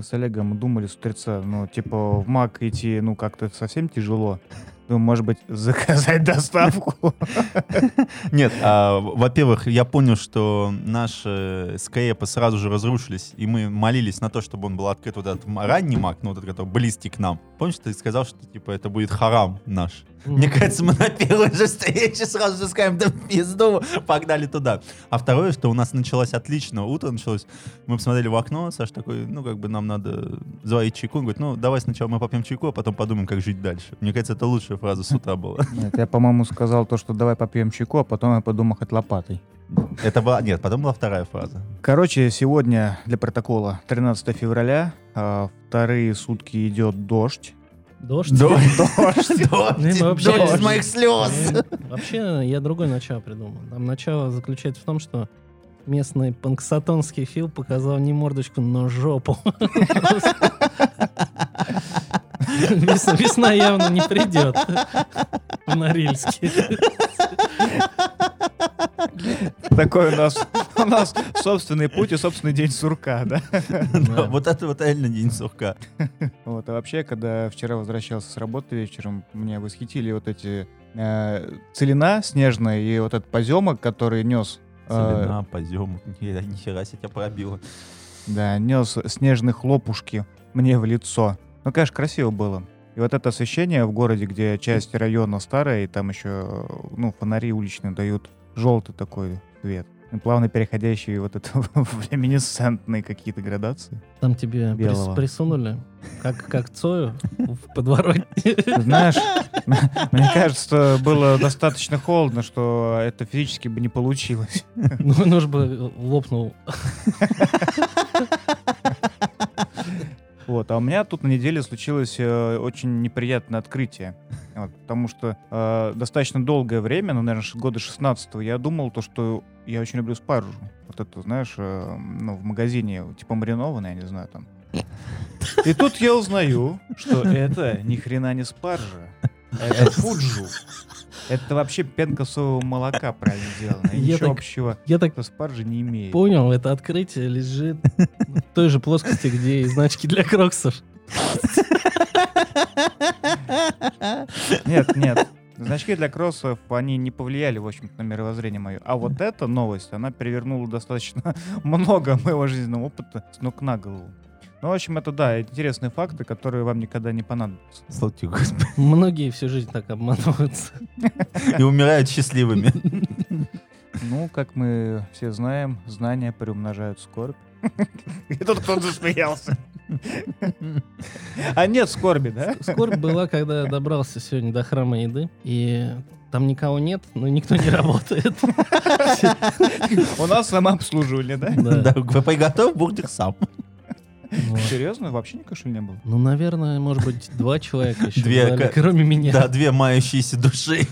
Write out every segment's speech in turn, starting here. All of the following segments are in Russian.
Мы с Олегом думали с утреца, ну, типа, в МАК идти, ну, как-то совсем тяжело. Ну, может быть, заказать доставку. Нет, а, во-первых, я понял, что наши скрепы сразу же разрушились, и мы молились на то, чтобы он был открыт вот этот ранний маг, ну, вот этот, который близкий к нам. Помнишь, ты сказал, что, типа, это будет харам наш? Мне кажется, мы на первой же встрече сразу же скажем, да пизду, погнали туда. А второе, что у нас началось отлично, утро началось, мы посмотрели в окно, Саш такой, ну, как бы нам надо заварить чайку. Он говорит, ну, давай сначала мы попьем чайку, а потом подумаем, как жить дальше. Мне кажется, это лучшая фраза с утра была. Нет, я, по-моему, сказал то, что давай попьем чайку, а потом я подумал хоть лопатой. Это была, нет, потом была вторая фраза. Короче, сегодня для протокола 13 февраля, а, вторые сутки идет дождь. Дождь? Дождь, Ну, дождь, дождь из моих слез. Э, Вообще, я другое начало придумал. Там начало заключается в том, что местный панксатонский фил показал не мордочку, но жопу. Весна, весна явно не придет в Норильске. Такой у нас, у нас собственный путь и собственный день сурка, да? Да, Вот это вот реально день сурка. Вот, а вообще, когда вчера возвращался с работы вечером, меня восхитили вот эти э, целина снежная и вот этот поземок, который нес, э, Целина, позем, ни хера себе тебя пробило. да, нес снежные хлопушки мне в лицо. Ну, конечно, красиво было. И вот это освещение в городе, где часть района старая, и там еще, ну, фонари уличные дают желтый такой цвет. И плавно переходящий вот это в люминесцентные какие-то градации. Там тебе прис- присунули, как, как Цою в подворотне. Знаешь, мне кажется, было достаточно холодно, что это физически бы не получилось. Ну, нож бы лопнул. Вот, а у меня тут на неделе случилось э, очень неприятное открытие. Вот, потому что э, достаточно долгое время, ну, наверное, года 16 я думал то, что я очень люблю спаржу. Вот это, знаешь, э, ну, в магазине, типа маринованная, я не знаю, там. И тут я узнаю, что это ни хрена не спаржа. Это фуджу. Это вообще пенка соевого молока правильно сделано. И Я ничего так- общего Я так со спаржей не имеет. понял, это открытие лежит в той же плоскости, где и значки для кроксов. Нет, нет. Значки для кроссов, они не повлияли, в общем-то, на мировоззрение мое. А вот эта новость, она перевернула достаточно много моего жизненного опыта с ног на голову. Ну, в общем, это, да, интересные факты, которые вам никогда не понадобятся. Слава тебе, Господи. Многие всю жизнь так обманываются. И умирают счастливыми. Ну, как мы все знаем, знания приумножают скорбь. И тут кто-то засмеялся. А нет скорби, да? Скорбь была, когда я добрался сегодня до храма еды, и там никого нет, но никто не работает. У нас самообслуживание, да? Да. Да, приготовь бургер сам. Вот. Серьезно? Вообще никакой шум не было? Ну, наверное, может быть, два человека еще Две кроме меня. Да, две мающиеся души.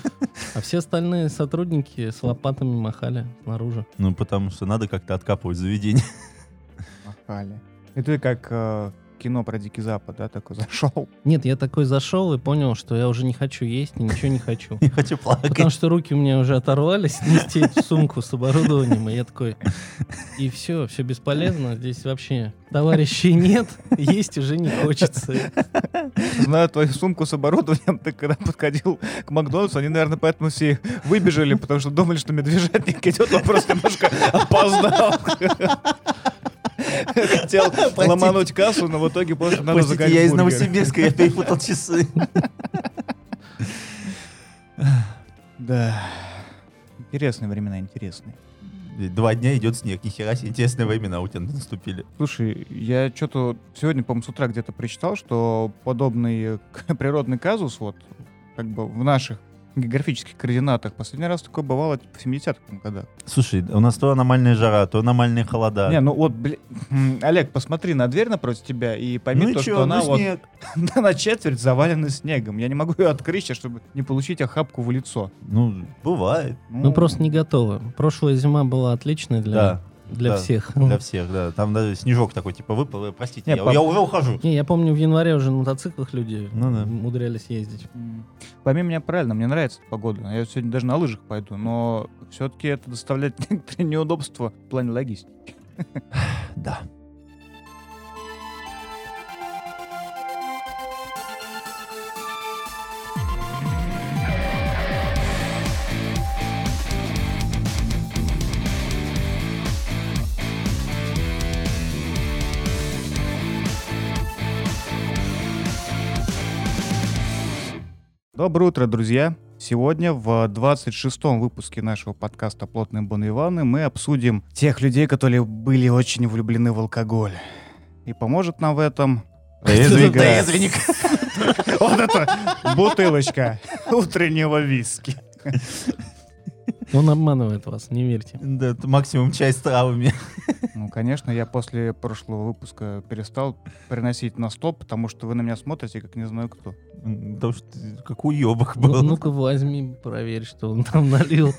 А все остальные сотрудники с лопатами махали снаружи. Ну, потому что надо как-то откапывать заведение. Махали. И ты как э, кино про Дикий Запад, да, такой зашел. Нет, я такой зашел и понял, что я уже не хочу есть и ничего не хочу. Я хочу Потому плакать. что руки у меня уже оторвались нести сумку с оборудованием, и я такой, и все, все бесполезно, здесь вообще товарищей нет, есть уже не хочется. Знаю твою сумку с оборудованием, ты когда подходил к Макдональдсу, они, наверное, поэтому все выбежали, потому что думали, что медвежатник идет, он просто немножко опоздал. Хотел ломануть кассу, но в итоге просто надо заказать я из. Новосибирска, я перепутал часы. Да. Интересные времена, интересные. Два дня идет снег, нихера себе, интересные времена у тебя наступили. Слушай, я что-то сегодня, по-моему, с утра где-то прочитал, что подобный природный казус вот как бы в наших географических координатах последний раз такое бывало типа, в 70-х годах. Слушай, у нас то аномальная жара, то аномальные холода. Не, ну вот, бля... Олег, посмотри на дверь напротив тебя и пойми ну то, чё, что она ну вот снег. на четверть завалена снегом. Я не могу ее открыть сейчас, чтобы не получить охапку в лицо. Ну, бывает, Мы просто не готовы. Прошлая зима была отличная для, да, для да. всех. для всех, да. Там даже снежок такой, типа, выпал, простите, Не, я, по- я уже ухожу. Не, я помню, в январе уже на мотоциклах люди Ну да. умудрялись ездить. Пойми меня правильно, мне нравится эта погода. Я сегодня даже на лыжах пойду, но все-таки это доставляет некоторые неудобства в плане логистики. Да. Доброе утро, друзья! Сегодня в 26-м выпуске нашего подкаста «Плотные Бон Иваны» мы обсудим тех людей, которые были очень влюблены в алкоголь. И поможет нам в этом... Трезвенник. Вот это бутылочка утреннего виски. Он обманывает вас, не верьте. Да, это максимум чай с травами. Ну, конечно, я после прошлого выпуска перестал приносить на стол, потому что вы на меня смотрите, как не знаю кто. Потому что как уебок Ну- был. Ну-ка возьми, проверь, что он там налил.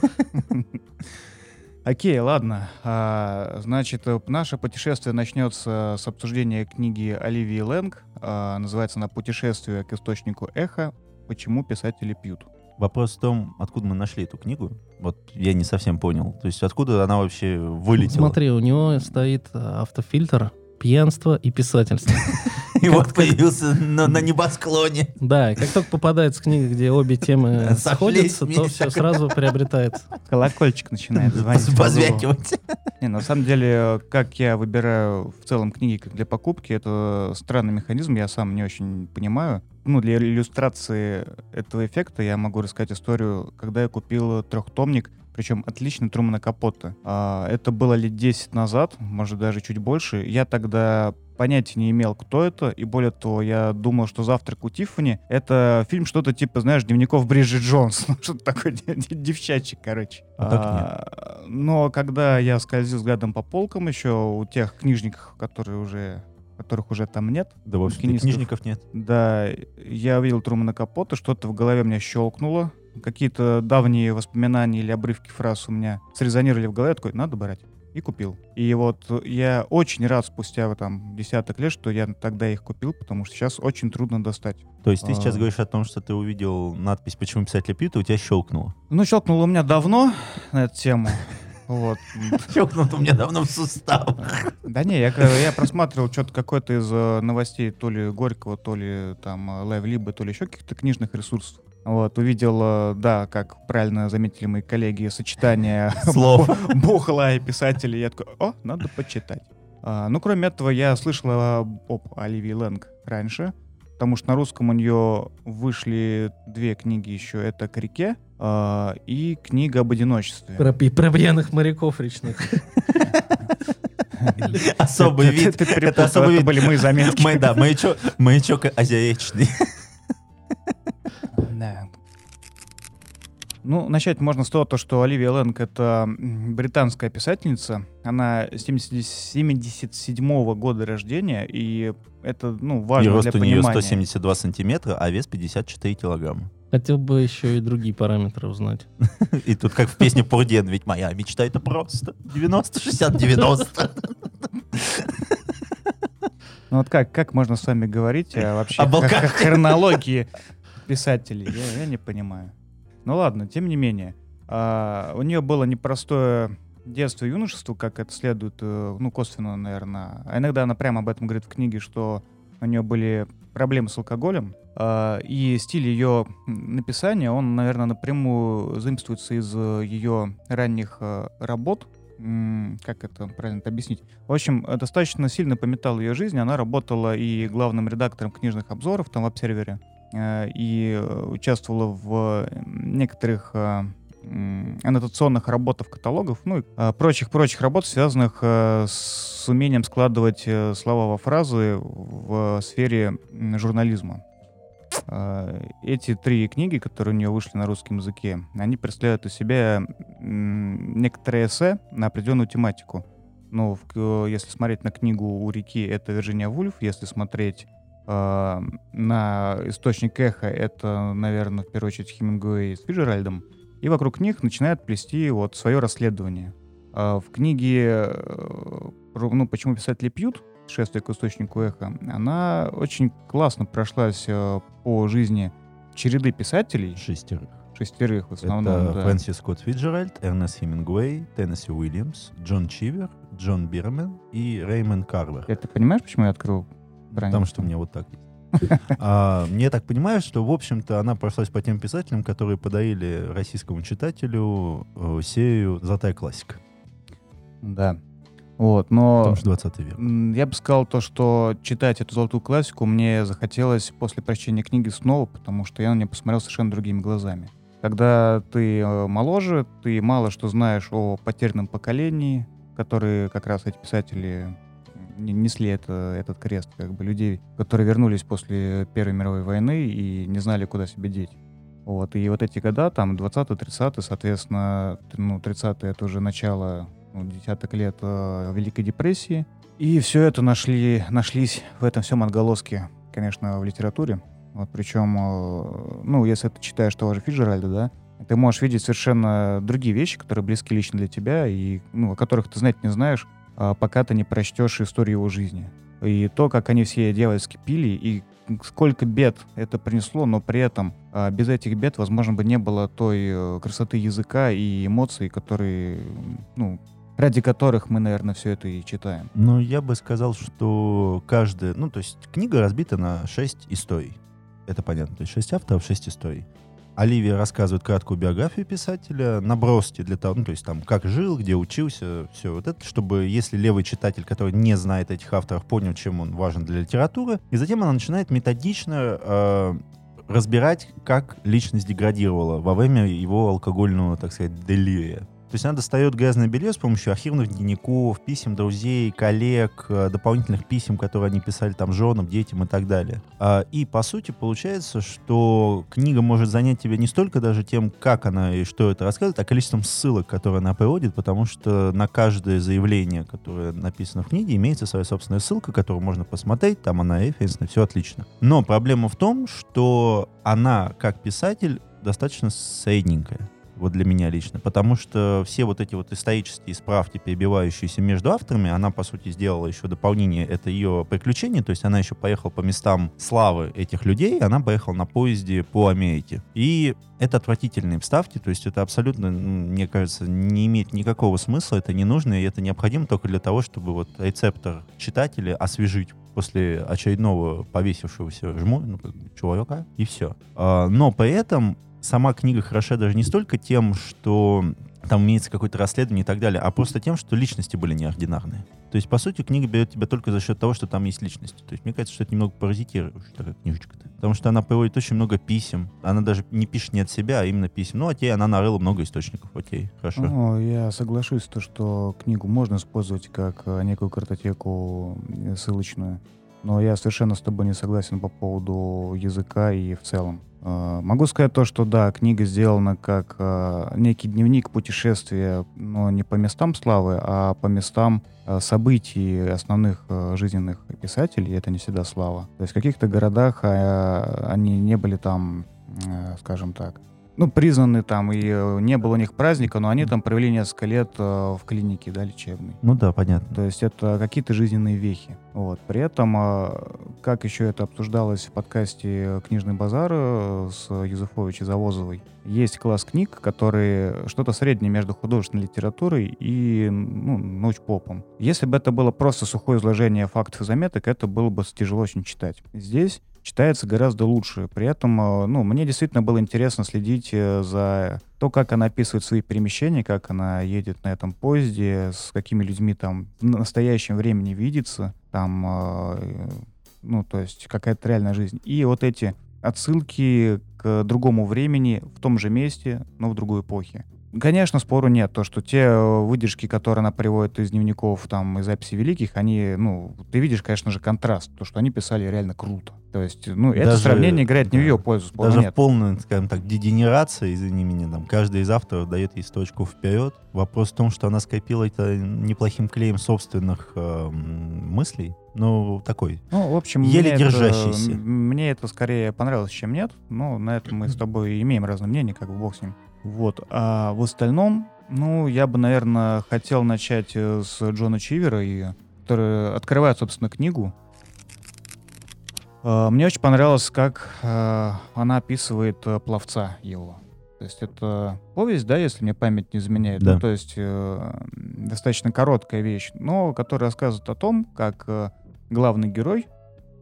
Окей, ладно. А, значит, э, наше путешествие начнется с обсуждения книги Оливии Лэнг. А, называется она «Путешествие к источнику эха. Почему писатели пьют». Вопрос в том, откуда мы нашли эту книгу. Вот я не совсем понял. То есть откуда она вообще вылетела? Смотри, у него стоит э, автофильтр пьянство и писательство. И вот появился на, на небосклоне. Да, и как только попадается книга, где обе темы сходятся, то все сразу приобретается. Колокольчик начинает звонить. Позвякивать. Не, на самом деле, как я выбираю в целом книги для покупки, это странный механизм, я сам не очень понимаю. Ну, для иллюстрации этого эффекта я могу рассказать историю, когда я купил трехтомник, причем отличный Трумана Капотта. А, Это было лет 10 назад, может даже чуть больше. Я тогда понятия не имел, кто это, и более того, я думал, что «Завтрак у Тиффани» — это фильм что-то типа, знаешь, дневников Бриджит Джонс, Ну, что-то такое девчачье, короче. А так А, Но когда я скользил взглядом по полкам еще у тех книжников, которые уже которых уже там нет, Да, в общем книжников нет. да, я увидел Трумана Капота, что-то в голове у меня щелкнуло, какие-то давние воспоминания или обрывки фраз у меня срезонировали в голове, я такой, надо брать. И купил. И вот я очень рад спустя там десяток лет, что я тогда их купил, потому что сейчас очень трудно достать. То есть ты сейчас А. говоришь о том, что ты увидел надпись «Почему писатели пьют», и у тебя щелкнуло. Ну, щелкнуло у меня давно на эту тему. Вот. Щелкнуло у меня давно в суставах. Да не, я, я просматривал что-то какое-то из э, новостей то ли Горького, то ли там э, Лайв Либо, то ли еще каких-то книжных ресурсов. Вот, увидел, э, да, как правильно заметили мои коллеги, сочетание Слов. бу- бухла и писателей. Я такой, о, надо почитать. А, ну, кроме этого, я слышал об Оливии Лэнг раньше, потому что на русском у нее вышли две книги еще. Это «К реке» а, и книга об одиночестве. Про, про пьяных моряков речных. Особый вид. Это особый вид. были мои заметки. Мы, да, маячок, маячок азиатичный. Ну, начать можно с того, то, что Оливия Лэнг — это британская писательница. Она 70 77 года рождения, и это, ну, И важно рост для у нее понимания. 172 сантиметра, а вес 54 килограмма. Хотел бы еще и другие параметры узнать. И тут как в песне Пурден, ведь моя мечта это просто 90, 60, 90. Ну вот как, как можно с вами говорить о вообще О хронологии писателей? Я, я не понимаю. Ну ладно, тем не менее. а, у нее было непростое детство и юношество, как это следует, э, ну, косвенно, наверное. А иногда она прямо об этом говорит в книге, что у нее были проблемы с алкоголем. а, и стиль ее написания, он, наверное, напрямую заимствуется из э, ее ранних э, работ. Как это правильно объяснить? В общем, достаточно сильно пометал ее жизнь. Она работала и главным редактором книжных обзоров там в обсервере, и э, участвовала в э, некоторых э, аннотационных работах каталогов, ну и э, прочих-прочих работ, связанных э, с умением складывать э, слова во фразы в сфере журнализма. Э, Эти три книги, которые у нее вышли на русском языке, они представляют из себя некоторые эссе на определенную тематику. Ну, если смотреть на книгу «У реки», это Вирджиния Вульф. Если смотреть э, на «Источник эха», это, наверное, в первую очередь Хемингуэй с Фиджеральдом. И вокруг них начинает плести вот свое расследование. А в книге э, ну, «Почему писатели пьют», «Шествие к источнику эха», она очень классно прошлась э, по жизни череды писателей, Шестерых. шестерых в основном, Это да. Фрэнсис Скотт Фиджеральд, Эрнест Хемингуэй, Теннесси Уильямс, Джон Чивер, Джон Бирмен и Реймонд Карвер. Ты понимаешь, почему я открыл страницу? Потому что у меня вот так есть. А, Я так понимаю, что, в общем-то, она прошлась по тем писателям, которые подарили российскому читателю э, серию «Золотая классика». Да. Вот, но Потому что 20 век. я бы сказал то, что читать эту золотую классику мне захотелось после прочтения книги снова, потому что я на нее посмотрел совершенно другими глазами. Когда ты э, моложе, ты мало что знаешь о потерянном поколении, которые как раз эти писатели несли это, этот крест, как бы людей, которые вернулись после Первой мировой войны и не знали, куда себя деть. Вот, и вот эти года, там, 20-30, соответственно, ну, 30-е это уже начало ну, десяток лет э, Великой депрессии. И все это нашли, нашлись в этом всем отголоски, конечно, в литературе. Вот, причем, э, ну, если ты читаешь того же Фиджеральда, да, ты можешь видеть совершенно другие вещи, которые близки лично для тебя, и, ну, о которых ты знать не знаешь, пока ты не прочтешь историю его жизни. И то, как они все дьявольски пили, и сколько бед это принесло, но при этом а, без этих бед, возможно, бы не было той э, красоты языка и эмоций, которые, ну, ради которых мы, наверное, все это и читаем. Ну, я бы сказал, что каждая... Ну, то есть книга разбита на шесть историй. Это понятно. То есть шесть авторов, шесть историй. Оливия рассказывает краткую биографию писателя, наброски для того, ну, то есть там, как жил, где учился, все вот это, чтобы, если левый читатель, который не знает этих авторов, понял, чем он важен для литературы, и затем она начинает методично э, разбирать, как личность деградировала во время его алкогольного, так сказать, делирия. То есть она достает грязное белье с помощью архивных дневников, писем друзей, коллег, э, дополнительных писем, которые они писали там женам, детям и так далее. А, И, по сути, получается, что книга может занять тебя не столько даже тем, как она и что это рассказывает, а количеством ссылок, которые она приводит, потому что на каждое заявление, которое написано в книге, имеется своя собственная ссылка, которую можно посмотреть, там она референсная, все отлично. Но проблема в том, что она, как писатель, достаточно средненькая вот для меня лично, потому что все вот эти вот исторические справки, перебивающиеся между авторами, она, по сути, сделала еще дополнение, это ее приключение, то есть она еще поехала по местам славы этих людей, она поехала на поезде по Америке. И это отвратительные вставки, то есть это абсолютно, мне кажется, не имеет никакого смысла, это не нужно, и это необходимо только для того, чтобы вот рецептор читателя освежить после очередного повесившегося жму, ну, человека, и все. но при этом сама книга хороша даже не столько тем, что там имеется какое-то расследование и так далее, а просто тем, что личности были неординарные. То есть, по сути, книга берет тебя только за счет того, что там есть личности. То есть, мне кажется, что это немного паразитирующая такая книжечка-то. Потому что она приводит очень много писем. Она даже не пишет не от себя, а именно писем. Ну, окей, она нарыла много источников. Окей, хорошо. Ну, я соглашусь, то, что книгу можно использовать как э, некую картотеку э, ссылочную, но я совершенно с тобой не согласен по поводу языка и в целом. Э, Могу сказать то, что да, книга сделана как э, некий дневник путешествия, но не по местам славы, а по местам э, событий основных э, жизненных писателей. Это не всегда слава. То есть в каких-то городах э, они не были там, э, скажем так, ну, признаны там, и э, не было у них праздника, но они там провели несколько лет э, в клинике, да, лечебной. Ну да, понятно. То есть это какие-то жизненные вехи. Вот. При этом, э, как еще это обсуждалось в подкасте «Книжный базар» э, с Юзефович и Завозовой, есть класс книг, которые что-то среднее между художественной литературой и ну, научпопом. Если бы это было просто сухое изложение фактов и заметок, это было бы тяжело очень читать. Здесь читается гораздо лучше. При этом, э, ну, мне действительно было интересно следить э, за то, как она описывает свои перемещения, как она едет на этом поезде, с какими людьми там в настоящем времени видится, там, э, ну, то есть какая-то реальная жизнь. И вот эти отсылки к другому времени в том же месте, но в другой эпохе. Конечно, спору нет, то, что те э, выдержки, которые она приводит из дневников, там, из записей великих, они, ну, ты видишь, конечно же, контраст, то, что они писали реально круто. То есть, ну, это Даже- сравнение играет не в да. ее пользу, Даже нет. в полной, скажем так, дегенерации, извини меня, там, каждый из авторов дает ей сто очков вперед. Вопрос в том, что она скопила это неплохим клеем собственных э, мыслей. Ну, такой. Ну, в общем, Еле держащийся. Это, мне это скорее понравилось, чем нет. Но на этом мы с тобой имеем разное мнение, как бы бог с ним. Вот. А в остальном, ну, я бы, наверное, хотел начать э, с Джона Чивера, и, который открывает, собственно, книгу. А, Мне очень понравилось, как э, она описывает э, пловца его. То есть это повесть, да, если мне память не изменяет. Да. Ну, то есть э, достаточно короткая вещь, но которая рассказывает о том, как э, главный герой,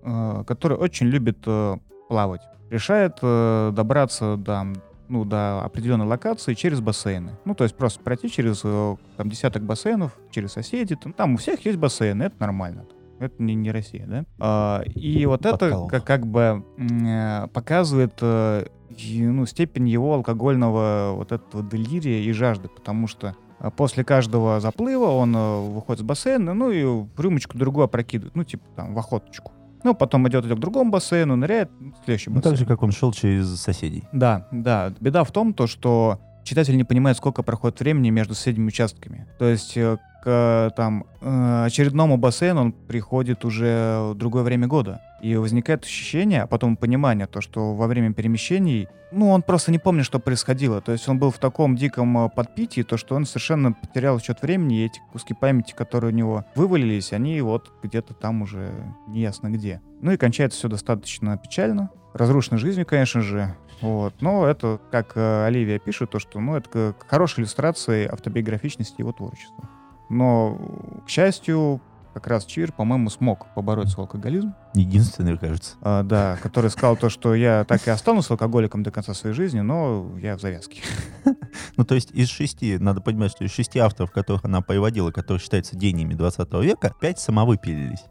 э, который очень любит э, плавать, решает э, добраться до, ну, до определенной локации через бассейны. Ну, то есть просто пройти через э, там, десяток бассейнов, через соседей. Там, там у всех есть бассейны, это нормально. Это не, не Россия, да? А, и вот это как, как бы э, показывает э, ну, степень его алкогольного вот этого делирия и жажды, потому что после каждого заплыва он выходит с бассейна, ну и рюмочку другую опрокидывает, ну типа там в охоточку. Ну, потом идет, идет к другому бассейну, ныряет, ну, следующий Ну, бассейн. так же, как он шел через соседей. Да, да. Беда в том, то, что читатель не понимает, сколько проходит времени между соседними участками. То есть э, к там э, очередному бассейну он приходит уже в другое время года. И возникает ощущение, а потом понимание, то, что во время перемещений, ну, он просто не помнит, что происходило. То есть он был в таком диком э, подпитии, то, что он совершенно потерял счет времени, и эти куски памяти, которые у него вывалились, они вот где-то там уже неясно где. Ну и кончается все достаточно печально. Разрушенной жизнью, конечно же. Вот. Но это, как э, Оливия пишет, то, что ну, это хорошая иллюстрация автобиографичности его творчества. Но, к счастью, как раз Чир, по-моему, смог побороть свой алкоголизм. Единственный, кажется. А, да, который сказал то, что я так и останусь алкоголиком до конца своей жизни, но я в завязке. Ну, то есть из шести, надо понимать, что из шести авторов, которых она приводила, которые считаются гениями 20 века, пять самовыпилились.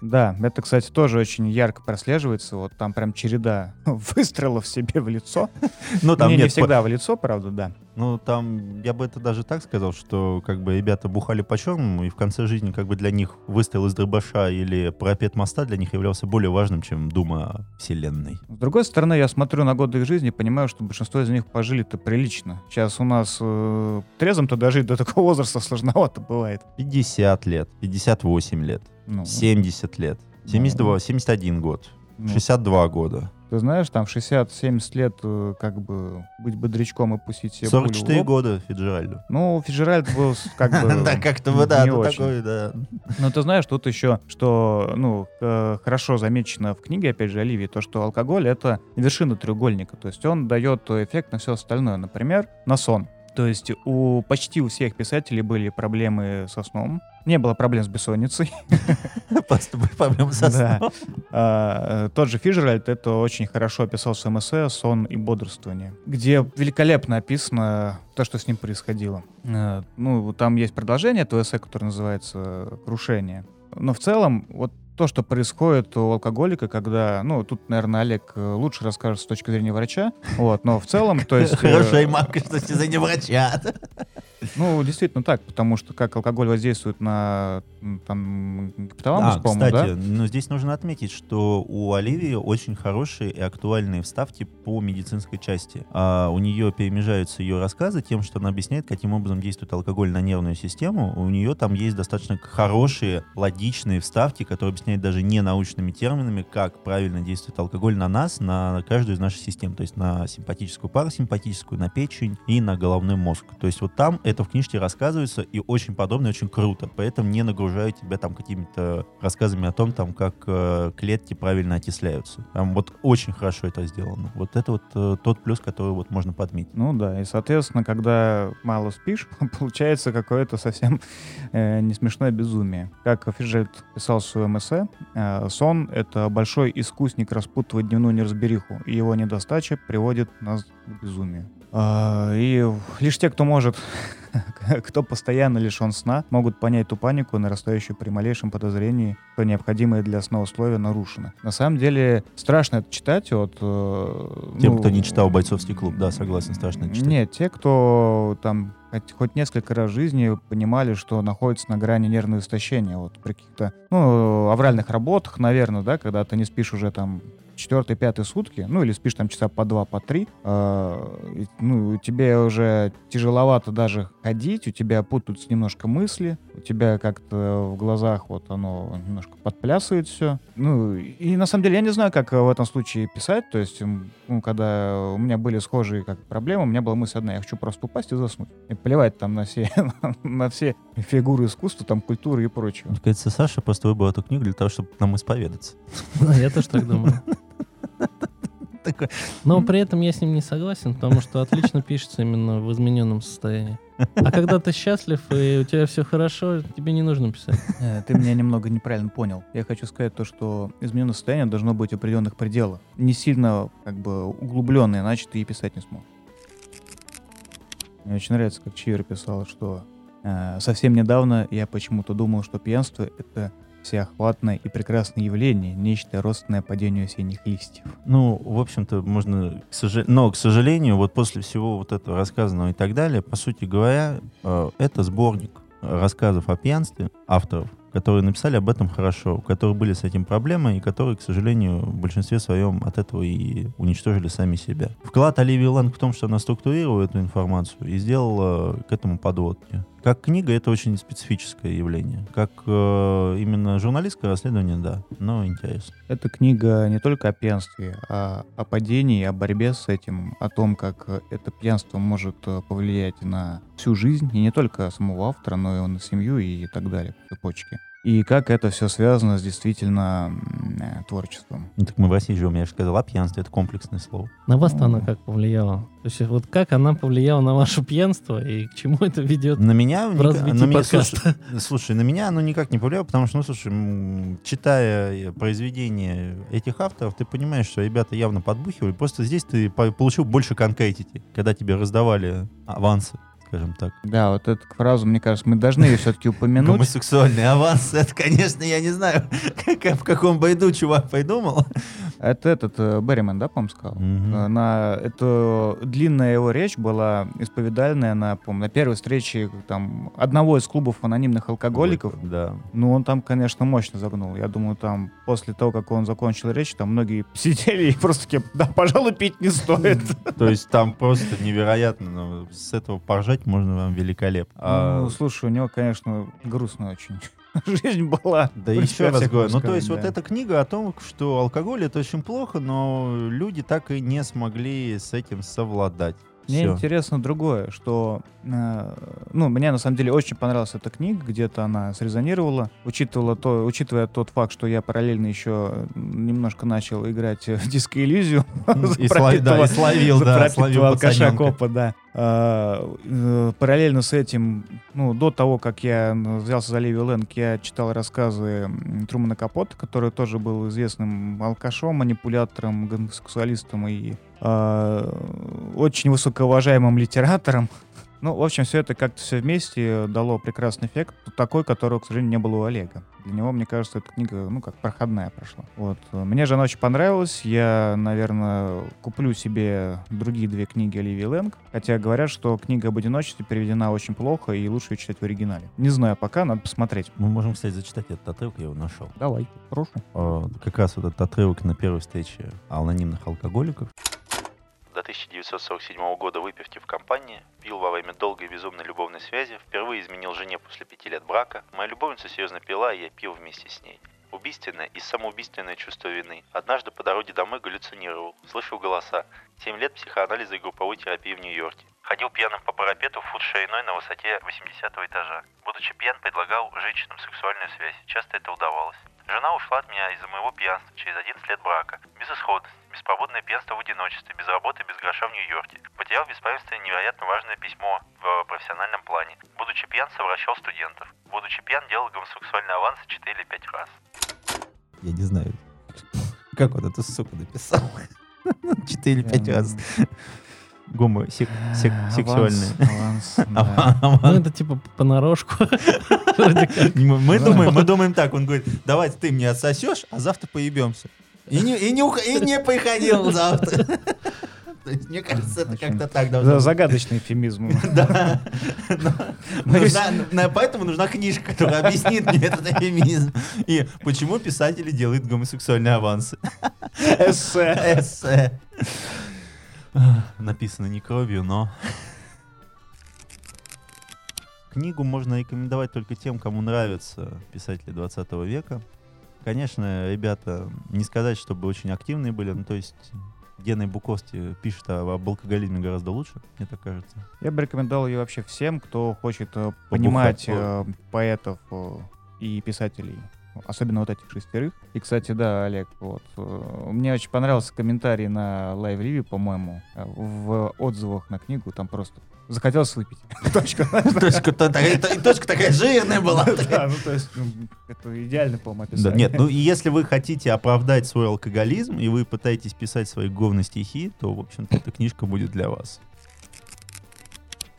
Да, это, кстати, тоже очень ярко прослеживается. Вот там прям череда выстрелов себе в лицо. Ну, там Не, не всегда в лицо, правда, да. Ну, там, я бы это даже так сказал, что как бы ребята бухали по-черному, и в конце жизни как бы для них выстрел из дробаша или пропет моста для них являлся более важным, чем дума о вселенной. С другой стороны, я смотрю на годы их жизни и понимаю, что большинство из них пожили-то прилично. Сейчас у нас э, трезвым-то дожить до такого возраста сложновато бывает. 50 лет, 58 лет, Ну, 70 лет, 72, 71 год, ну, 62 года, Ты знаешь, там в 60-70 лет э, как бы быть бодрячком и пустить себе пулю в 44 лоб. года Фиджеральду. Ну, Фиджеральд был как бы... Да, как-то вы, да, ну такой, да. Но ты знаешь, тут еще, что, ну, э, хорошо замечено в книге, опять же, Оливии, то, что алкоголь — это вершина треугольника. То есть он дает эффект на все остальное. Например, на сон. То есть у почти у всех писателей были проблемы со сном. Не было проблем с бессонницей. Просто были проблемы со сном. А, э, Тот же Фиджеральд это очень хорошо описал в своем эссе «Сон и бодрствование», где великолепно описано то, что с ним происходило. Э, Ну, там есть продолжение этого эссе, которое называется «Крушение». Но в целом, вот то, что происходит у алкоголика, когда, ну, тут, наверное, Олег э, лучше расскажет с точки зрения врача, вот, но в целом, то есть... э, Хорошая мамка, что тебе за не врача. Ну, действительно так, потому что как алкоголь воздействует на, там, гипоталамус, А, по-моему, кстати, да? ну здесь нужно отметить, что у Оливии очень хорошие и актуальные вставки по медицинской части. А у нее перемежаются ее рассказы тем, что она объясняет, каким образом действует алкоголь на нервную систему. У нее там есть достаточно хорошие, логичные вставки, которые объясняют даже не научными терминами, как правильно действует алкоголь на нас, на каждую из наших систем, то есть на симпатическую, парасимпатическую, на печень и на головной мозг. То есть вот там это в книжке рассказывается и очень подробно, и очень круто. Поэтому не нагружаю тебя там какими-то рассказами о том, там, как э, клетки правильно окисляются. Там вот очень хорошо это сделано. Вот это вот э, тот плюс, который вот можно подметить. Ну да, и, соответственно, когда мало спишь, получается какое-то совсем э, не смешное безумие. Как Фиджельд писал в своем эссе, э, сон — это большой искусник распутывать дневную неразбериху, и его недостача приводит нас к безумию. А, и лишь те, кто может, кто постоянно лишен сна, могут понять ту панику, нарастающую при малейшем подозрении, что необходимые для сна условия нарушены. На самом деле страшно это читать от... э, Тем, ну, кто не читал «Бойцовский клуб», да, согласен, страшно это читать. нет, те, кто там хоть, хоть несколько раз в жизни понимали, что находится на грани нервного истощения, вот при каких-то, ну, авральных работах, наверное, да, когда ты не спишь уже там четвертые, пятые сутки, ну, или спишь там часа по два, по три, э, ну, тебе уже тяжеловато даже ходить, у тебя путаются немножко мысли, у тебя как-то в глазах вот оно немножко подплясывает все. Ну, и на самом деле я не знаю, как в этом случае писать, то есть, ну, когда у меня были схожие как проблемы, у меня была мысль одна, я хочу просто упасть и заснуть. И плевать там на все, на все фигуры искусства, там, культуры и прочего. Мне кажется, Саша просто выбрал эту книгу для того, чтобы нам исповедаться. Да, я тоже так думаю. Но при этом я с ним не согласен, потому что отлично пишется именно в измененном состоянии. А когда ты счастлив и у тебя все хорошо, тебе не нужно писать. Э, Ты меня немного неправильно понял. Я хочу сказать то, что измененное состояние должно быть в определенных пределах. Не сильно как бы углубленное, иначе ты и писать не сможешь. Мне очень нравится, как Чивер писал, что э, совсем недавно я почему-то думал, что пьянство — это всеохватное и прекрасное явление, нечто родственное падению осенних листьев. Ну, в общем-то, можно... Но, к сожалению, вот после всего вот этого рассказанного и так далее, по сути говоря, э, это сборник рассказов о пьянстве авторов, которые написали об этом хорошо, у которых были с этим проблемы и которые, к сожалению, в большинстве своем от этого и уничтожили сами себя. Вклад Оливии Ланг в том, что она структурировала эту информацию и сделала к этому подводки. Как книга это очень специфическое явление. Как э, именно журналистское расследование, да, но интересно. Эта книга не только о пьянстве, а о падении, о борьбе с этим, о том, как это пьянство может э, повлиять на всю жизнь, и не только самого автора, но и на семью и так далее, по цепочке. И как это все связано с действительно э, творчеством. Ну, так мы в России живем, я же сказал, а пьянство — это комплексное слово. На вас-то она как повлияла? То есть вот как она повлияла на ваше пьянство и к чему это ведет? На меня... В развитии на меня подкаста. слушай, слушай, на меня оно никак не повлияло, потому что, ну, слушай, читая произведения этих авторов, ты понимаешь, что ребята явно подбухивали. Просто здесь ты по- получил больше конкретики, когда тебе раздавали авансы, скажем так. Да, вот эту фразу, мне кажется, мы должны ее все-таки упомянуть. Гомосексуальный аванс, это, конечно, я не знаю, как, в каком бойду чувак придумал. Это этот э, Берриман, да, по-моему, сказал? Э, На это длинная его речь была исповедальная на, по-моему, на первой встрече там одного из клубов анонимных алкоголиков. Да. Ну, он там, конечно, мощно загнул. Я думаю, там после того, как он закончил речь, там многие сидели и просто такие, да, пожалуй, пить не стоит. То есть там просто невероятно, но с этого поржать можно вам великолепно. А, Ну, слушай, у него, конечно, грустно очень. Жизнь была. Да еще раз говорю, ну то есть сказать, вот да. эта книга о том, что алкоголь это очень плохо, но люди так и не смогли с этим совладать. Мне Всё. интересно другое, что, э, ну, мне на самом деле очень понравилась эта книга, где-то она срезонировала, учитывала то, учитывая тот факт, что я параллельно еще немножко начал играть в диско-иллюзию. И да, словил, да, словил алкаша копа, да. А, э, Параллельно с этим, ну, до того, как я взялся за Ливи Лэнг, я читал рассказы Трумана Капота, который тоже был известным алкашом, манипулятором, гомосексуалистом и а, очень высокоуважаемым литератором. Ну, в общем, все это как-то все вместе дало прекрасный эффект, такой, которого, к сожалению, не было у Олега. Для него, мне кажется, эта книга, ну, как проходная прошла. Вот. Мне же она очень понравилась. Я, наверное, куплю себе другие две книги Оливии Лэнг. Хотя говорят, что книга об одиночестве переведена очень плохо и лучше ее читать в оригинале. Не знаю пока, надо посмотреть. Мы можем, кстати, зачитать этот отрывок, я его нашел. Давай, прошу. А, Как раз вот этот отрывок на первой встрече анонимных алкоголиков. До 1947 года выпивки в компании, пил во время долгой безумной любовной связи, впервые изменил жене после пяти лет брака. Моя любовница серьезно пила, и я пил вместе с ней. Убийственное и самоубийственное чувство вины. Однажды по дороге домой галлюцинировал, слышал голоса. Семь лет психоанализа и групповой терапии в Нью-Йорке. Ходил пьяным по парапету фут шириной на высоте 80 этажа. Будучи пьян, предлагал женщинам сексуальную связь. Часто это удавалось. Жена ушла от меня из-за моего пьянства через 11 лет брака. Безысходность, беспробудное пьянство в одиночестве, без работы, без гроша в Нью-Йорке. Потерял в беспамятстве невероятно важное письмо в профессиональном плане. Будучи пьян, совращал студентов. Будучи пьян, делал гомосексуальные авансы 4 или 5 раз. Я не знаю, как вот эту сука написал. 4 или 5 раз. Гомо, сек, сек, сексуальные. Аванс, аванс, да. Аванс. Ну, это типа понарошку. Мы, мы думаем, мы думаем так, он говорит, давай ты мне отсосешь, а завтра поебемся. И не, и не, ух- и не приходил завтра. Мне кажется, это как-то так должно быть. Загадочный эфемизм. Да. Поэтому нужна книжка, которая объяснит мне этот феминизм. И почему писатели делают гомосексуальные авансы. Эссе. Эссе. Написано не кровью, но... Книгу можно рекомендовать только тем, кому нравятся писатели 20 века. Конечно, ребята, не сказать, чтобы очень активные были, ну то есть Гена Буковский пишет об, алкоголизме гораздо лучше, мне так кажется. Я бы рекомендовал ее вообще всем, кто хочет э, понимать Побухать, э, поэтов э, и писателей. Особенно вот этих шестерых. И, кстати, да, Олег, вот. э, Мне очень понравился комментарий на Live Review, по-моему, э, в отзывах на книгу. Там просто захотелось выпить. Точка. Точка, такая жирная была. Да, ну то есть, ну, это идеально, по-моему, описание. нет, ну и если вы хотите оправдать свой алкоголизм, и вы пытаетесь писать свои говно стихи, то, в общем-то, эта книжка будет для вас.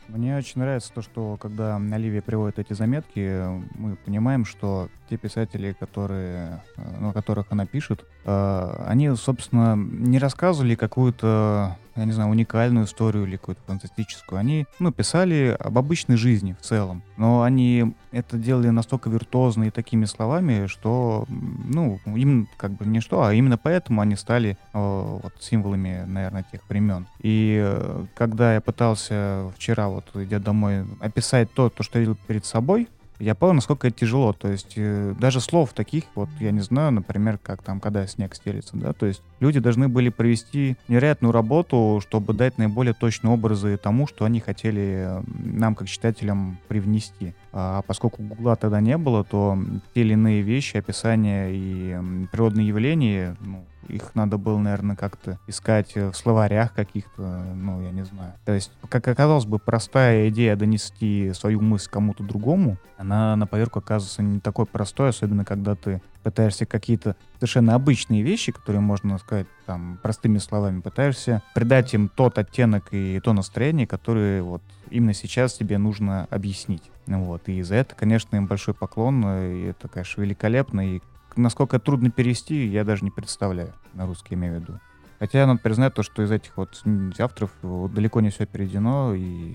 Мне очень нравится то, что когда Оливия приводит эти заметки, мы понимаем, что те писатели, которые, э, ну, о которых она пишет, они, собственно, не рассказывали какую-то, я не знаю, уникальную историю или какую-то фантастическую. Они, ну, писали об обычной жизни в целом. Но они это делали настолько виртуозно и такими словами, что, ну, им как бы не что, а именно поэтому они стали э, вот, символами, наверное, тех времен. И когда я пытался вчера, вот идя домой, описать то, то, что я видел перед собой, я понял, насколько это тяжело. То есть э, даже слов таких, вот я не знаю, например, как там, когда снег стелится, да, то есть люди должны были провести невероятную работу, чтобы дать наиболее точные образы тому, что они хотели нам, как читателям, привнести. А поскольку Гугла тогда не было, то те или иные вещи, описания и природные явления, ну, их надо было, наверное, как-то искать в словарях каких-то, ну, я не знаю. То есть, как оказалось бы, простая идея донести свою мысль кому-то другому, она на поверку оказывается не такой простой, особенно когда ты пытаешься какие-то совершенно обычные вещи, которые можно сказать там простыми словами, пытаешься придать им тот оттенок и то настроение, которые вот именно сейчас тебе нужно объяснить. Вот. И за это, конечно, им большой поклон, и это, конечно, великолепно, и насколько трудно перевести, я даже не представляю, на русский имею в виду. Хотя надо признать то, что из этих вот авторов далеко не все переведено, и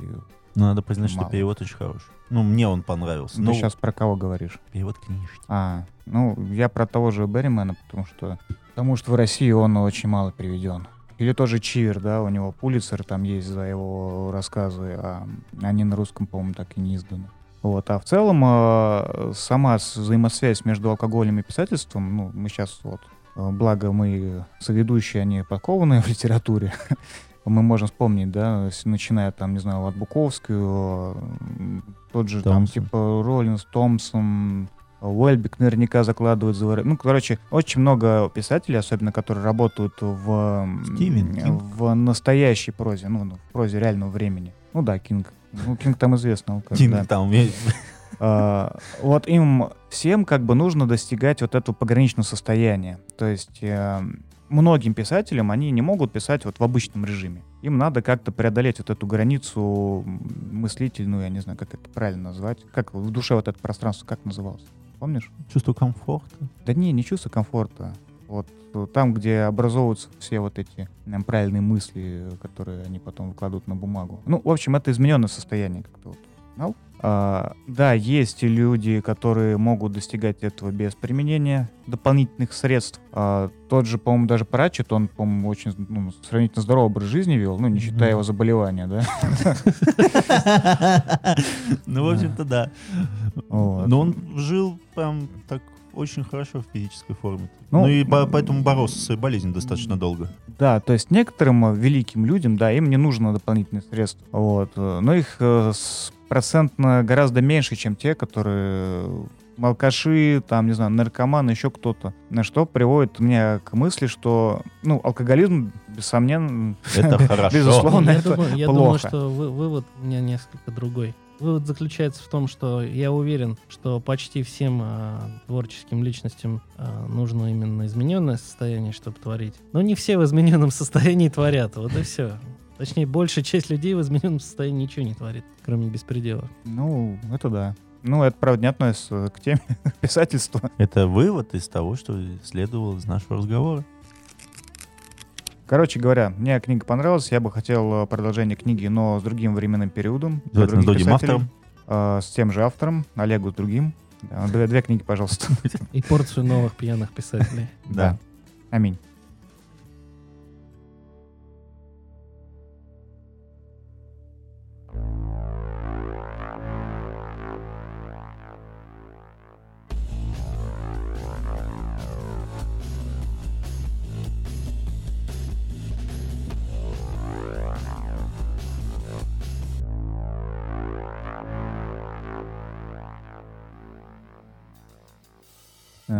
ну, надо признать, Мало. что перевод очень хороший. Ну, мне он понравился. Ты ну, сейчас про кого говоришь? Перевод книжки. А, ну, я про того же Берримена, потому что, потому что в России он очень мало переведен. Или тоже Чивер, да, у него Пулицер там есть за его рассказы, а они на русском, по-моему, так и не изданы. Вот. А в целом э, сама взаимосвязь между алкоголем и писательством, ну, мы сейчас вот, э, благо мы соведущие, они подкованные в литературе, мы можем вспомнить, да, начиная там, не знаю, от Буковски, тот же Томпсон. там типа Роллинс, Томпсон, Уэльбек наверняка закладывают за Ну, короче, очень много писателей, особенно которые работают в, в настоящей прозе, ну, в прозе реального времени. Ну да, Кинг. Ну, Кинг там известно. Кинг да. там Uh, вот им всем как бы нужно достигать вот этого пограничного состояния. То есть uh, многим писателям они не могут писать вот в обычном режиме. Им надо как-то преодолеть вот эту границу мыслительную, я не знаю, как это правильно назвать. Как в душе вот это пространство, как называлось? Помнишь? Чувство комфорта? Да не, не чувство комфорта. Вот там, где образовываются все вот эти наверное, правильные мысли, которые они потом выкладывают на бумагу. Ну, в общем, это измененное состояние как-то вот. Знал? А, да, есть люди, которые могут достигать этого без применения дополнительных средств. А, тот же, по-моему, даже Пратчет, он, по-моему, очень ну, сравнительно здоровый образ жизни вел, ну, не считая его заболевания, да? Ну, в общем-то, да. Но он жил прям так очень хорошо в физической форме. Ну, ну и по, поэтому боролся с своей болезнью достаточно долго. Да, то есть некоторым великим людям, да, им не нужно дополнительных средств. Вот. Но их э, процентно гораздо меньше, чем те, которые алкаши, там, не знаю, наркоманы, еще кто-то. На что приводит меня к мысли, что, ну, алкоголизм, бессомненно, это хорошо. безусловно, я это думаю, я плохо. думаю, что вы, вывод у меня несколько другой. Вывод заключается в том, что я уверен, что почти всем э, творческим личностям э, нужно именно измененное состояние, чтобы творить. Но не все в измененном состоянии творят. Вот и все. Точнее, большая часть людей в измененном состоянии ничего не творит, кроме беспредела. Ну, это да. Ну, это, правда, не относится к теме писательства. Это вывод из того, что следовало из нашего разговора. Короче говоря, мне книга понравилась. Я бы хотел э, продолжение книги, но с другим временным периодом. С другим автором. Э, с тем же автором, Олегу с другим. Две, две книги, пожалуйста. И порцию новых пьяных писателей. Да. Аминь.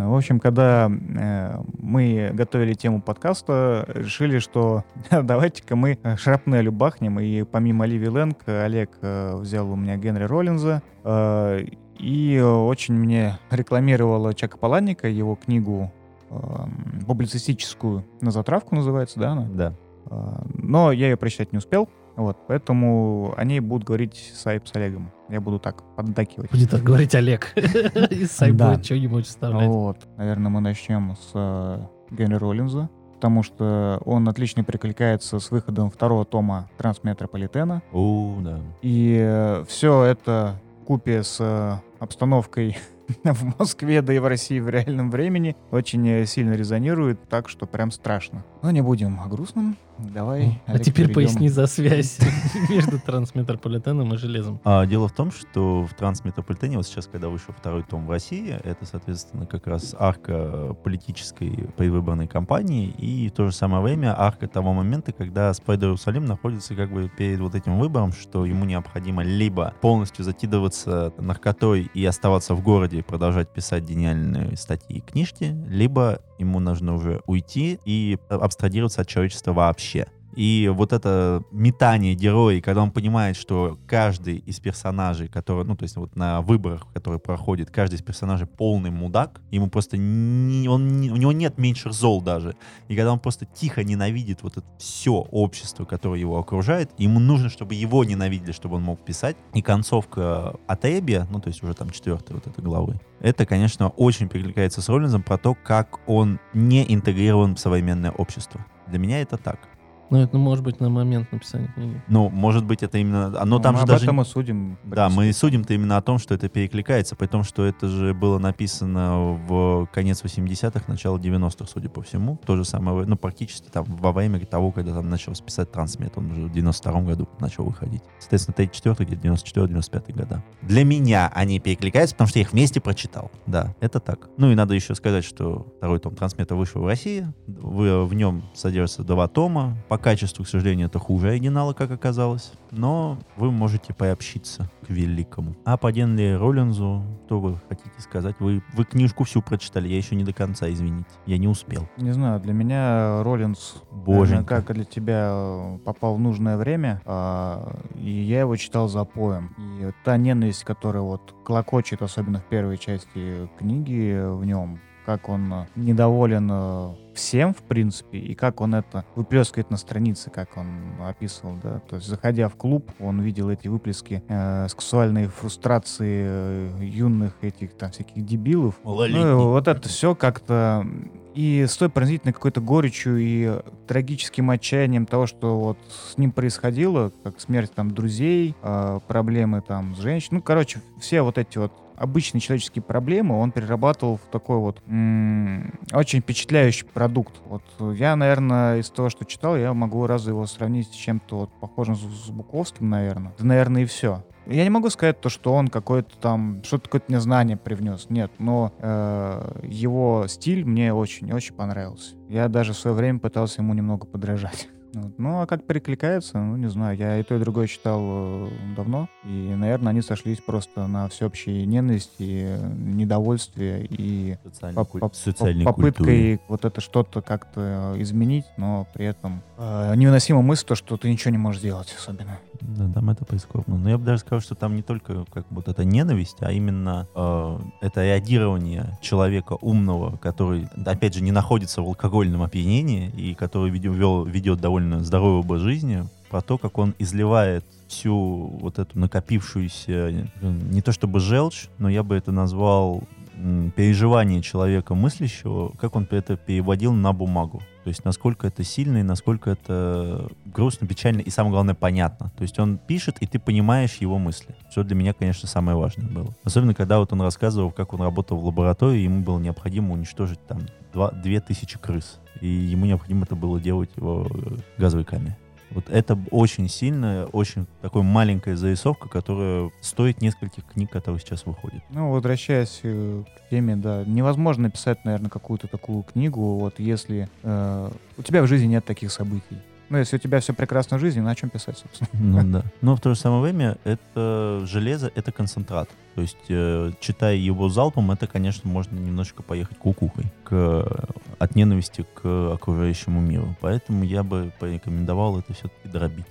В общем, когда э, мы готовили тему подкаста, решили, что давайте-ка мы шрапнелю бахнем. И помимо Оливии Лэнг, Олег э, взял у меня Генри Роллинза. Э, и очень мне рекламировала Чака Паланника, его книгу э, публицистическую «На затравку» называется, да, она? Да. Э, но я ее прочитать не успел. Вот, поэтому они будут говорить Сайп с Олегом. Я буду так поддакивать. Будет так говорить Олег. И Сайп будет что-нибудь вставлять. Вот. Наверное, мы начнем с э, Генри Роллинза, потому что он отлично перекликается с выходом второго тома Трансметрополитена. О, да. И все это купе с э, обстановкой в Москве, да и в России в реальном времени очень э, сильно резонирует, так что прям страшно. Но не будем о грустном. Давай, А Олег, теперь перейдем. поясни за связь между трансметрополитеном и железом. А, дело в том, что в Трансметрополитене, вот сейчас, когда вышел второй том в России, это, соответственно, как раз арка политической предвыборной кампании и в то же самое время арка того момента, когда Спайдер Иерусалим находится как бы перед вот этим выбором, что ему необходимо либо полностью закидываться наркотой и оставаться в городе и продолжать писать гениальные статьи и книжки, либо ему нужно уже уйти и абстрагироваться от человечества вообще. И вот это метание героя, когда он понимает, что каждый из персонажей, который, ну, то есть вот на выборах, которые проходит, каждый из персонажей полный мудак, ему просто не, он, не- у него нет меньших зол даже. И когда он просто тихо ненавидит вот это все общество, которое его окружает, ему нужно, чтобы его ненавидели, чтобы он мог писать. И концовка от Эбби, ну, то есть уже там четвертая вот этой главы, это, конечно, очень перекликается с Роллинзом про то, как он не интегрирован в современное общество. Для меня это так. Ну, это может быть на момент написания книги. Ну, может быть, это именно... Но Ну, там мы же об даже... этом и судим. Да, мы судим-то именно о том, что это перекликается, при том, что это же было написано в конец 80-х, начало 90-х, судя по всему. То же самое, ну, практически там во время того, когда там начал писать Трансмет, он уже в 92-м году начал выходить. Соответственно, 34 где-то 94-95 года. Для меня они перекликаются, потому что я их вместе прочитал. Да, это так. Ну и надо еще сказать, что второй том Трансмета вышел в России. В, в нем содержится два тома. По качеству, к сожалению, это хуже оригинала, как оказалось. Но вы можете приобщиться к великому. А по Генри Роллинзу, что вы хотите сказать? Вы, вы книжку всю прочитали, я еще не до конца, извините. Я не успел. Не знаю, для меня Боженька. наверное, как и для тебя, попал в нужное время, а, и я его читал за поем. И та ненависть, которая вот клокочет, особенно в первой части книги в нем, как он недоволен э, всем, в принципе, и как он это выплескивает на странице, как он описывал, да. То есть, заходя в клуб, он видел эти выплески э, сексуальной фрустрации э, юных этих там всяких дебилов. Ну, и вот это все как-то и с той пронзительной какой-то горечью и трагическим отчаянием того, что вот с ним происходило, как смерть там друзей, э, проблемы там с женщиной, ну, короче, все вот эти вот обычные человеческие проблемы он перерабатывал в такой вот м, очень впечатляющий продукт. Вот я, наверное, из того, что читал, я могу разве его сравнить с чем-то вот похожим с, с Буковским, наверное. Да, наверное, и все. Я не могу сказать то, что он какой-то там, что-то какое-то мне знание привнес. Нет, но э, его стиль мне очень-очень понравился. Я даже в свое время пытался ему немного подражать. Ну, а как перекликается, ну, не знаю. Я и то, и другое читал э, давно. И, наверное, они сошлись просто на всеобщей ненависти, недовольстве и Социальной, поп- куль- поп- социальной попыткой культуре. вот это что-то как-то изменить, но при этом э, невыносима мысль, то, что ты ничего не можешь сделать особенно. Да, там это прискорбно. Но я бы даже сказал, что там не только как вот эта ненависть, а именно э, это реагирование человека умного, который, опять же, не находится в алкогольном опьянении и который ведет довольно здоровый образ жизни, про то, как он изливает всю вот эту накопившуюся, э, не то чтобы желчь, но я бы это назвал переживание человека мыслящего, как он это переводил на бумагу. То есть насколько это сильно и насколько это грустно, печально и самое главное понятно. То есть он пишет, и ты понимаешь его мысли. Что для меня, конечно, самое важное было. Особенно, когда вот он рассказывал, как он работал в лаборатории, ему было необходимо уничтожить там два- две тысячи крыс. И ему необходимо это было делать в э, газовой камере. Вот это очень сильная, очень такой маленькая зарисовка, которая стоит нескольких книг, которые сейчас выходят. Ну, возвращаясь э, к теме, да, невозможно написать, наверное, какую-то такую книгу, вот если э, у тебя в жизни нет таких событий. Ну, если у тебя все прекрасно в жизни, на чем писать, собственно? Ну да. Но в то же самое время это железо, это концентрат. То есть, э, читая его залпом, это, конечно, можно немножечко поехать кукухой к, от ненависти к окружающему миру. Поэтому я бы порекомендовал это все-таки дробить.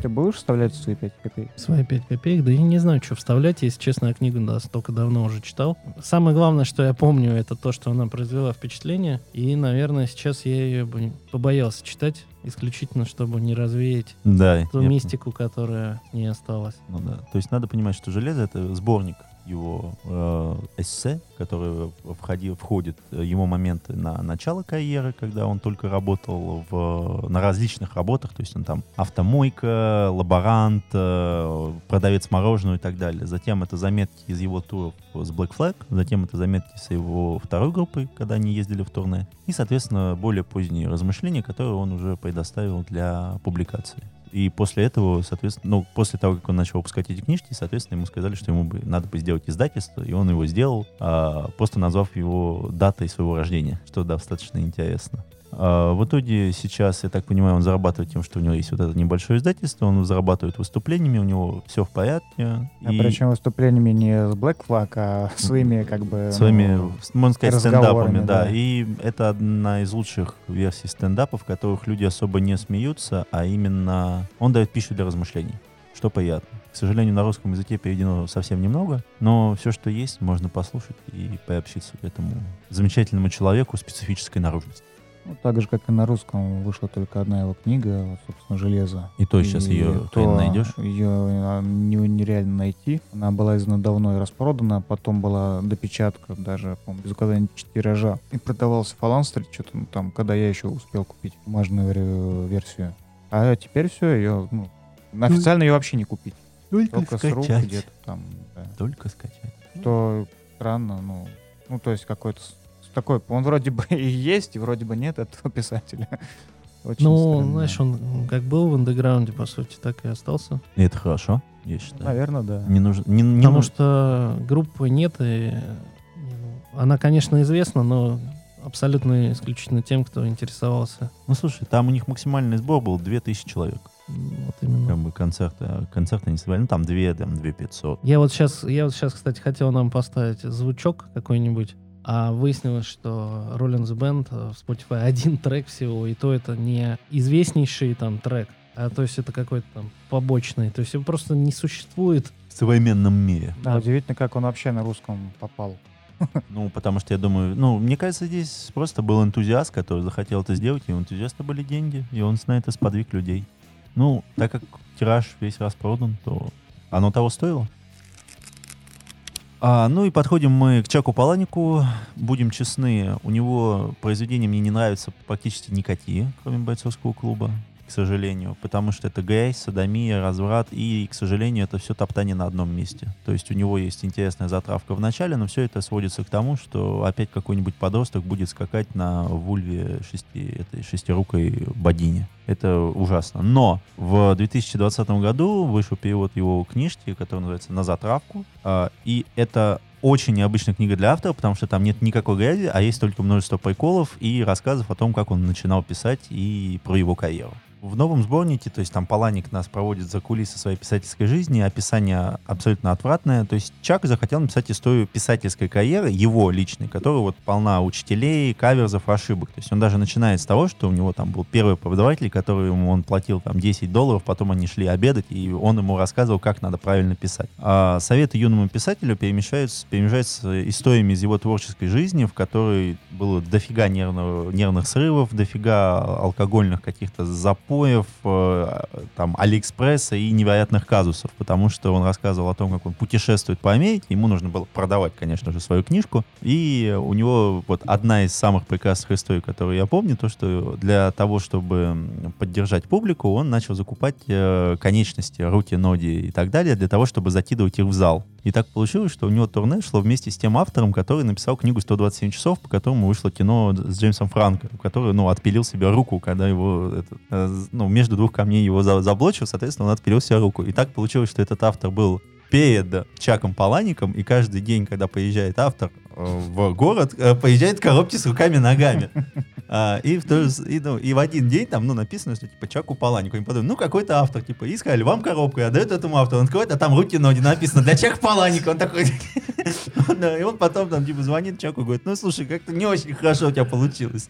Ты будешь вставлять свои 5 копеек? Свои 5 копеек, да я не знаю, что вставлять, если честно, я книгу да, столько давно уже читал. Самое главное, что я помню, это то, что она произвела впечатление, и, наверное, сейчас я ее бы побоялся читать, исключительно, чтобы не развеять Да. ту я- мистику, которая не осталась. Ну да. То есть надо понимать, что железо это сборник его э, эссе, который входи, входит э, его моменты на начало карьеры, когда он только работал в, на различных работах, то есть он там автомойка, лаборант, э, продавец мороженого и так далее. Затем это заметки из его туров с Black Flag, затем это заметки с его второй группой, когда они ездили в турне, и, соответственно, более поздние размышления, которые он уже предоставил для публикации. И после этого, соответственно, ну, после того, как он начал выпускать эти книжки, соответственно, ему сказали, что ему бы надо бы сделать издательство, и он его сделал, а, просто назвав его датой своего рождения, что достаточно интересно. А, в итоге сейчас, я так понимаю, он зарабатывает тем, что у него есть вот это небольшое издательство, он зарабатывает выступлениями, у него все в порядке. А и причем выступлениями не с Black Flag, а своими как бы... своими, ну, можно сказать, стендапами, да. да. И это одна из лучших версий стендапов, в которых люди особо не смеются, а именно он дает пищу для размышлений, что приятно. К сожалению, на русском языке переведено совсем немного, но все, что есть, можно послушать и приобщиться к этому замечательному человеку специфической наружности. Ну, так же, как и на русском, вышла только одна его книга, вот, собственно, «Железо». И то сейчас ее то хрен найдешь. Ее а, не- нереально найти. Она была издана давно и распродана, потом была допечатка, даже, по-моему, без указания тиража. И продавался фаланстрит, что-то ну, там, когда я еще успел купить бумажную вер- версию. А теперь все, ее, ну, официально ее вообще не купить. Только с рук где-то там, да. Только скачать. Что странно, ну, ну, то есть какой-то такой, он вроде бы и есть, и вроде бы нет этого писателя. Очень ну, странно. знаешь, он как был в андеграунде, по сути, так и остался. И это хорошо, я считаю. Наверное, да. Не нужно, не, не Потому нужно- что группы нет, и ну, она, конечно, известна, но абсолютно исключительно тем, кто интересовался. Ну, слушай, там у них максимальный сбор был 2000 человек. М, Вот именно. Как бы концерты, а концерты они собирали, ну, там 2, там 2 500. Я вот сейчас, я вот сейчас, кстати, хотел нам поставить звучок какой-нибудь, а выяснилось, что Rolling the Band э, в Spotify один трек всего, и то это не известнейший там трек, а то есть это какой-то там побочный, то есть его просто не существует. В современном мире. Да, удивительно, как он вообще на русском попал. Ну, потому что я думаю, ну, мне кажется, здесь просто был энтузиаст, который захотел это сделать, и у энтузиаста были деньги, и он на это сподвиг людей. Ну, так как тираж весь распродан, то оно того стоило. А, ну и подходим мы к Чаку Паланику. Будем честны, у него произведения мне не нравятся практически никакие, кроме бойцовского клуба, к сожалению, потому что это грязь, садомия, разврат, и, к сожалению, это все топтание на одном месте. То есть у него есть интересная затравка в начале, но все это сводится к тому, что опять какой-нибудь подросток будет скакать на вульве шести, этой шестирукой богини. Это ужасно. Но в 2020 году вышел перевод его книжки, который называется «На затравку». А, И это очень необычная книга для автора, потому что там нет никакой грязи, а есть только множество приколов и рассказов о том, как он начинал писать и про его карьеру. В новом сборнике, то есть там Паланик нас проводит за кулисы своей писательской жизни, описание абсолютно отвратное. То есть Чак захотел написать историю писательской карьеры, его личной, которая вот полна учителей, каверзов, ошибок. То есть он даже начинает с того, что у него там был первый преподаватель, ему он платил там 10 долларов, потом они шли обедать, и он ему рассказывал, как надо правильно писать. А советы юному писателю перемещаются, перемещаются историями из его творческой жизни, в которой было дофига нервного, нервных срывов, дофига алкогольных каких-то запоев, э, там, Алиэкспресса и невероятных казусов, потому что он рассказывал о том, как он путешествует по Америке, ему нужно было продавать, конечно же, свою книжку, и у него вот одна из самых прекрасных историй, которую я помню, то, что для того, чтобы поддержать публику, он начал закупать э, конечности, руки, ноги и так далее, для того, чтобы закидывать их в зал. И так получилось, что у него турне шло вместе с тем автором, который написал книгу «127 часов», по которому вышло кино с Джеймсом Франко, который, ну, отпилил себе руку, когда его, это, э, ну, между двух камней его за- заблочил, соответственно, он отпилил себе руку. И так получилось, что этот автор был перед Чаком Палаником, и каждый день, когда поезжает автор э, в город, э, поезжает в коробке с руками-ногами. А, и, в же- и, ну, и в один день там, ну, написано, что, типа, Чаку Паланику. Они подумали, ну, какой-то автор, типа, и сказали, вам коробку, и отдают этому автору. Он открывает, а там руки-ноги написано, для Чака Паланика. Он такой... И он потом там, типа, звонит Чаку и говорит, ну, слушай, как-то не очень хорошо у тебя получилось.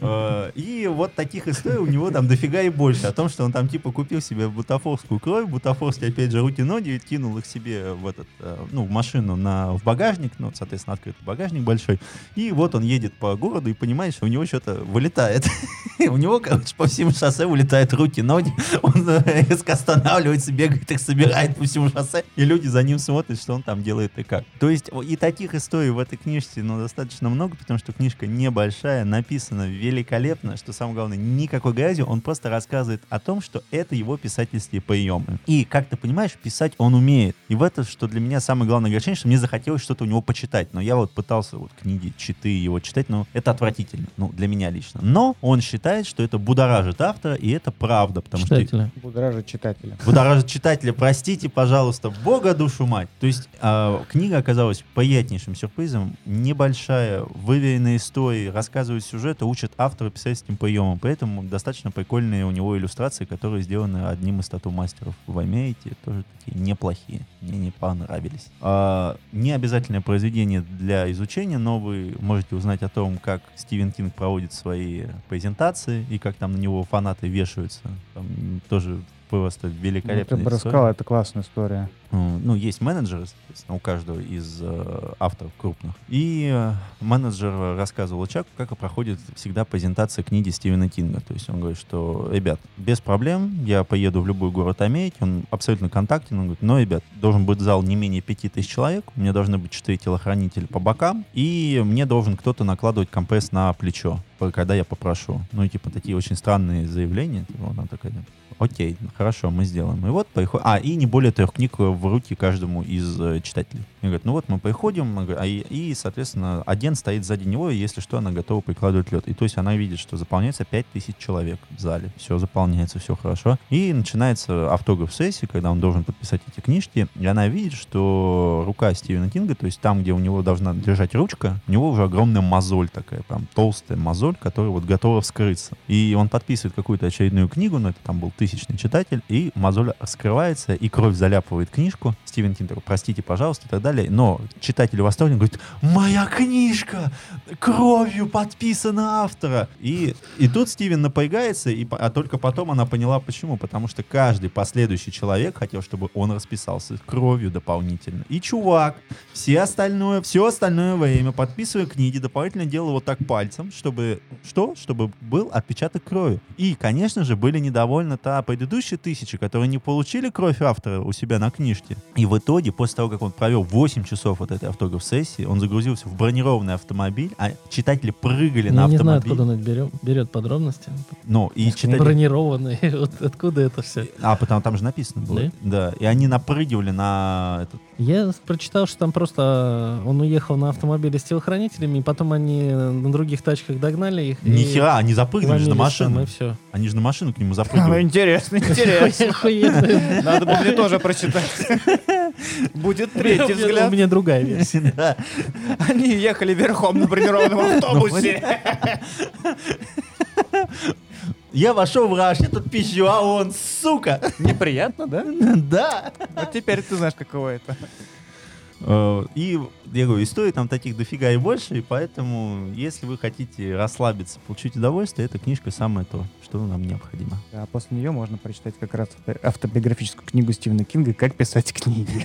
Э, И вот таких историй у него там дофига и больше. О том, что он там типа купил себе бутафорскую кровь, бутафорский опять же руки-ноги, кинул их себе в этот, э, ну, в машину на, в багажник, ну, соответственно, открытый багажник большой. И вот он едет по городу и понимает, что у него что-то вылетает. У него, короче, по всему шоссе вылетают руки-ноги. Он э, резко останавливается, бегает, их собирает по всему шоссе. И люди за ним смотрят, что он там делает и как. То есть и таких историй в этой книжке, ну, достаточно много, потому что книжка небольшая, написана великолепно, что самое главное, никакой грязи, он просто рассказывает о том, что это его писательские приемы. И, как ты понимаешь, писать он умеет. И в это, что для меня самое главное огорчение, что мне захотелось что-то у него почитать. Но я вот пытался вот книги, читы его читать, но это отвратительно, ну, для меня лично. Но он считает, что это будоражит автора, и это правда, потому что Читателя. Будоражит читателя. Будоражит читателя, простите, пожалуйста, бога душу мать. То есть а, книга оказалась приятнейшим сюрпризом, небольшая, выверенная история, рассказывает сюжет, и учит автора писательским приемам. Поэтому достаточно прикольные у него иллюстрации, которые сделаны одним из тату-мастеров в Америке, тоже такие неплохие, мне не понравились. А, не обязательное произведение для изучения, но вы можете узнать о том, как Стивен Кинг проводит свои презентации и как там на него фанаты вешаются. Там тоже просто Ну, ты великолепная бы история. рассказал, это классная история. Э, Ну, есть менеджеры, соответственно, у каждого из э, авторов крупных. И э, менеджер рассказывал Чаку, как проходит всегда презентация книги Стивена Кинга. То есть он говорит, что, ребят, без проблем, я поеду в любой город Америки, он абсолютно контактен, он говорит, но, ребят, должен быть зал не менее пяти тысяч человек, у меня должны быть четыре телохранителя по бокам, и мне должен кто-то накладывать компресс на плечо, когда я попрошу. Ну, и типа такие очень странные заявления. Типа, она такая, окей, хорошо, мы сделаем. И вот приходит... А, и не более трех книг в руки каждому из э, читателей. И говорят, ну вот мы приходим, а и, соответственно, один стоит сзади него, и если что, она готова прикладывать лед. И то есть она видит, что заполняется 5000 человек в зале. Все заполняется, все хорошо. И начинается автограф-сессия, когда он должен подписать эти книжки, и она видит, что рука Стивена Кинга, то есть там, где у него должна лежать ручка, у него уже огромная мозоль такая, прям толстая мозоль, которая вот готова вскрыться. И он подписывает какую-то очередную книгу, но это там был тысячный читатель, и мозоль раскрывается, и кровь заляпывает книжку. Стивен Кинг такой, простите, пожалуйста, и так далее. Но читатель восторгнен, говорит, моя книжка! Кровью подписана автора! И, и тут Стивен напрягается, и, а только потом она поняла, почему. Потому что каждый последующий человек хотел, чтобы он расписался кровью дополнительно. И чувак, все остальное, все остальное время, подписывая книги, дополнительно делал вот так пальцем, чтобы что? Чтобы был отпечаток крови. И, конечно же, были недовольны та предыдущие тысячи, которые не получили кровь автора у себя на книжке. И в итоге, после того, как он провел 8 часов вот этой автограф-сессии, он загрузился в бронированный автомобиль, а читатели прыгали на Я не знаю, автомобиль. откуда он это берет, берет подробности. Ну, и читатели... Бронированные. Вот откуда это все? А, потому там же написано было. Да? Да. И они напрыгивали на этот... Я прочитал, что там просто он уехал на автомобиле с телохранителями, и потом они на других тачках догнали их. Ни хера, они запрыгнули же на машину. и все. Они же на машину к нему Ну, запрыгивали. интересно, интересно. Надо бы мне тоже прочитать. Будет третий У взгляд. меня другая версия. Они ехали верхом на бронированном автобусе. Я вошел в раш, я тут пищу, а он, сука. Неприятно, да? Да. Вот теперь ты знаешь, каково это. Э, И, я говорю, историй там таких дофига и больше, и поэтому, если вы хотите расслабиться, получить удовольствие, эта книжка самое то, что нам необходимо. А после нее можно прочитать как раз авто- автобиографическую книгу Стивена Кинга «Как писать книги».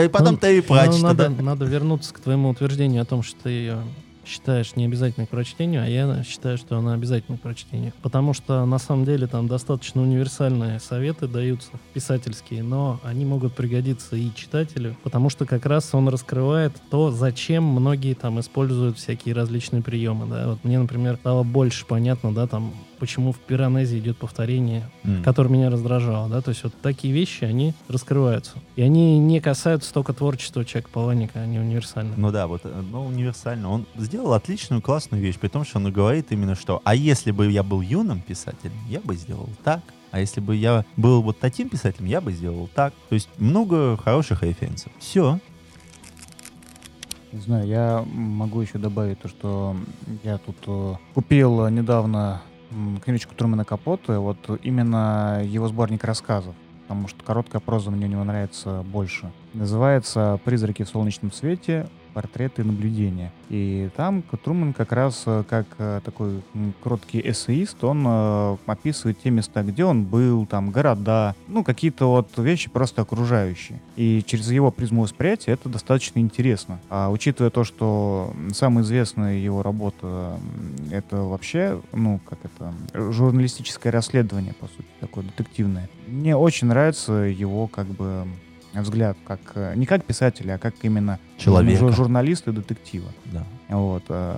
И потом ты и надо, надо вернуться к твоему утверждению о том, что ты ее считаешь необязательной к прочтению, а я считаю, что она обязательна к прочтению. Потому что на самом деле там достаточно универсальные советы даются, писательские, но они могут пригодиться и читателю, потому что как раз он раскрывает то, зачем многие там используют всякие различные приемы. Да? Вот мне, например, стало больше понятно, да, там, почему в пиранезе идет повторение М. который меня раздражал, да, то есть вот такие вещи, они раскрываются. И они не касаются только творчества человека Паланика, они универсальны. Ну да, вот, э, ну, универсально. Он сделал отличную, классную вещь, при том, что он говорит именно что, а если бы я был юным писателем, я бы сделал так. А если бы я был вот таким писателем, я бы сделал так. То есть много хороших референсов. Все. Не знаю, я могу еще добавить то, что я тут э, купил недавно м, книжечку Трумена Капота, вот именно его сборник рассказов, потому что короткая проза мне у него нравится больше. Называется «Призраки в солнечном свете». Портреты наблюдения. И там Труман как раз э, как э, такой кроткий эссеист, он э, описывает те места, где он был, там города, ну какие-то вот вещи просто окружающие. И через его призму восприятия это достаточно интересно. А учитывая то, что самая известная его работа это вообще, ну как это, журналистическое расследование, по сути, такое детективное. Мне очень нравится его как бы взгляд, как э, не как писателя, а как именно Человека. жу- журналиста и детектива. Да. Вот. э,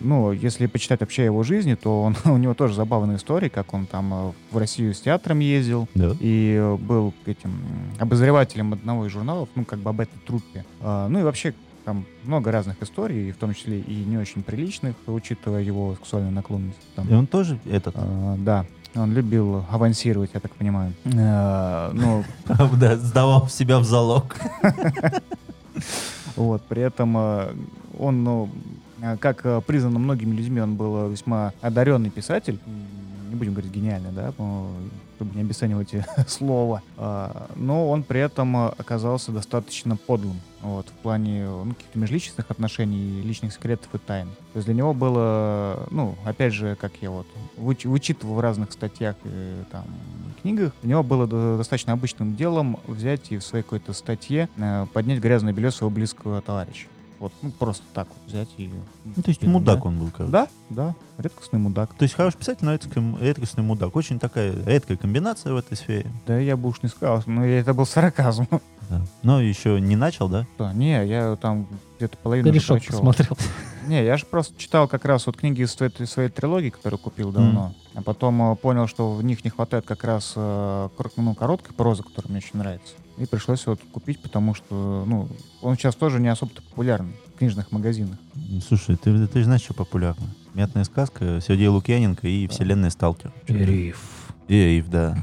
Ну, если почитать вообще его жизни, то он, у него тоже забавная история, как он там э, в Россию с театром ездил Да. и был этим обозревателем одного из журналов, ну, как бы об этой труппе. Ну и вообще там много разных историй, в том числе и не очень приличных, учитывая его сексуальную наклонность. Там. И он тоже этот, А, да, он любил авансировать, я так понимаю. А, Ну, да, сдавал себя в залог. Вот, при этом э, он, ну, э, как э, признано многими людьми, он был э, весьма одаренный писатель. Не будем говорить гениальный, да, чтобы не обесценивать слово. А, Но он при этом э, оказался достаточно подлым. Вот, в плане ну, каких-то межличностных отношений, личных секретов и тайн. То есть для него было, ну, опять же, как я вот выч- вычитывал в разных статьях и там книгах, для него было до- достаточно обычным делом взять и в своей какой-то статье э, поднять грязное белье своего близкого товарища. Вот, ну, просто так вот взять и... Ну, то есть Да. мудак он был, короче. Да, да, редкостный мудак. То есть хороший писатель, но редкостный, редкостный мудак. Очень такая редкая комбинация в этой сфере. Да я бы уж не сказал, но это был сарказм. Да. Но еще не начал, да? Да, не, я там где-то половину уже Корешок прочел. посмотрел. Не, я же просто читал как раз вот книги из своей, своей трилогии, которую купил давно. А потом э, понял, что в них не хватает как раз э, ну, короткой прозы, которая мне очень нравится. И пришлось вот купить, потому что, ну, он сейчас тоже не особо популярный в книжных магазинах. Ну, Слушай, ты, ты же знаешь, что популярно? Мятная сказка, Сергей Лукьяненко и вселенная Сталкер. Риф. И Эйв, да.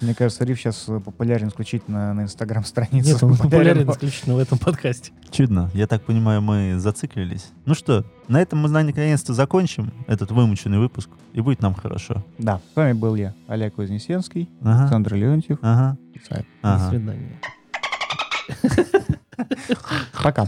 Мне кажется, Риф сейчас популярен исключительно на инстаграм-странице. Нет, он популярен Популярен- исключительно в этом подкасте. Чудно. Я так понимаю, мы зациклились. Ну что, на этом мы, на- наконец-то закончим этот вымученный выпуск, и будет нам хорошо. Да, с вами был я, Олег Вознесенский, Ага. Александр Леонтьев. Ага. Писатель. До Ага. свидания. Пока.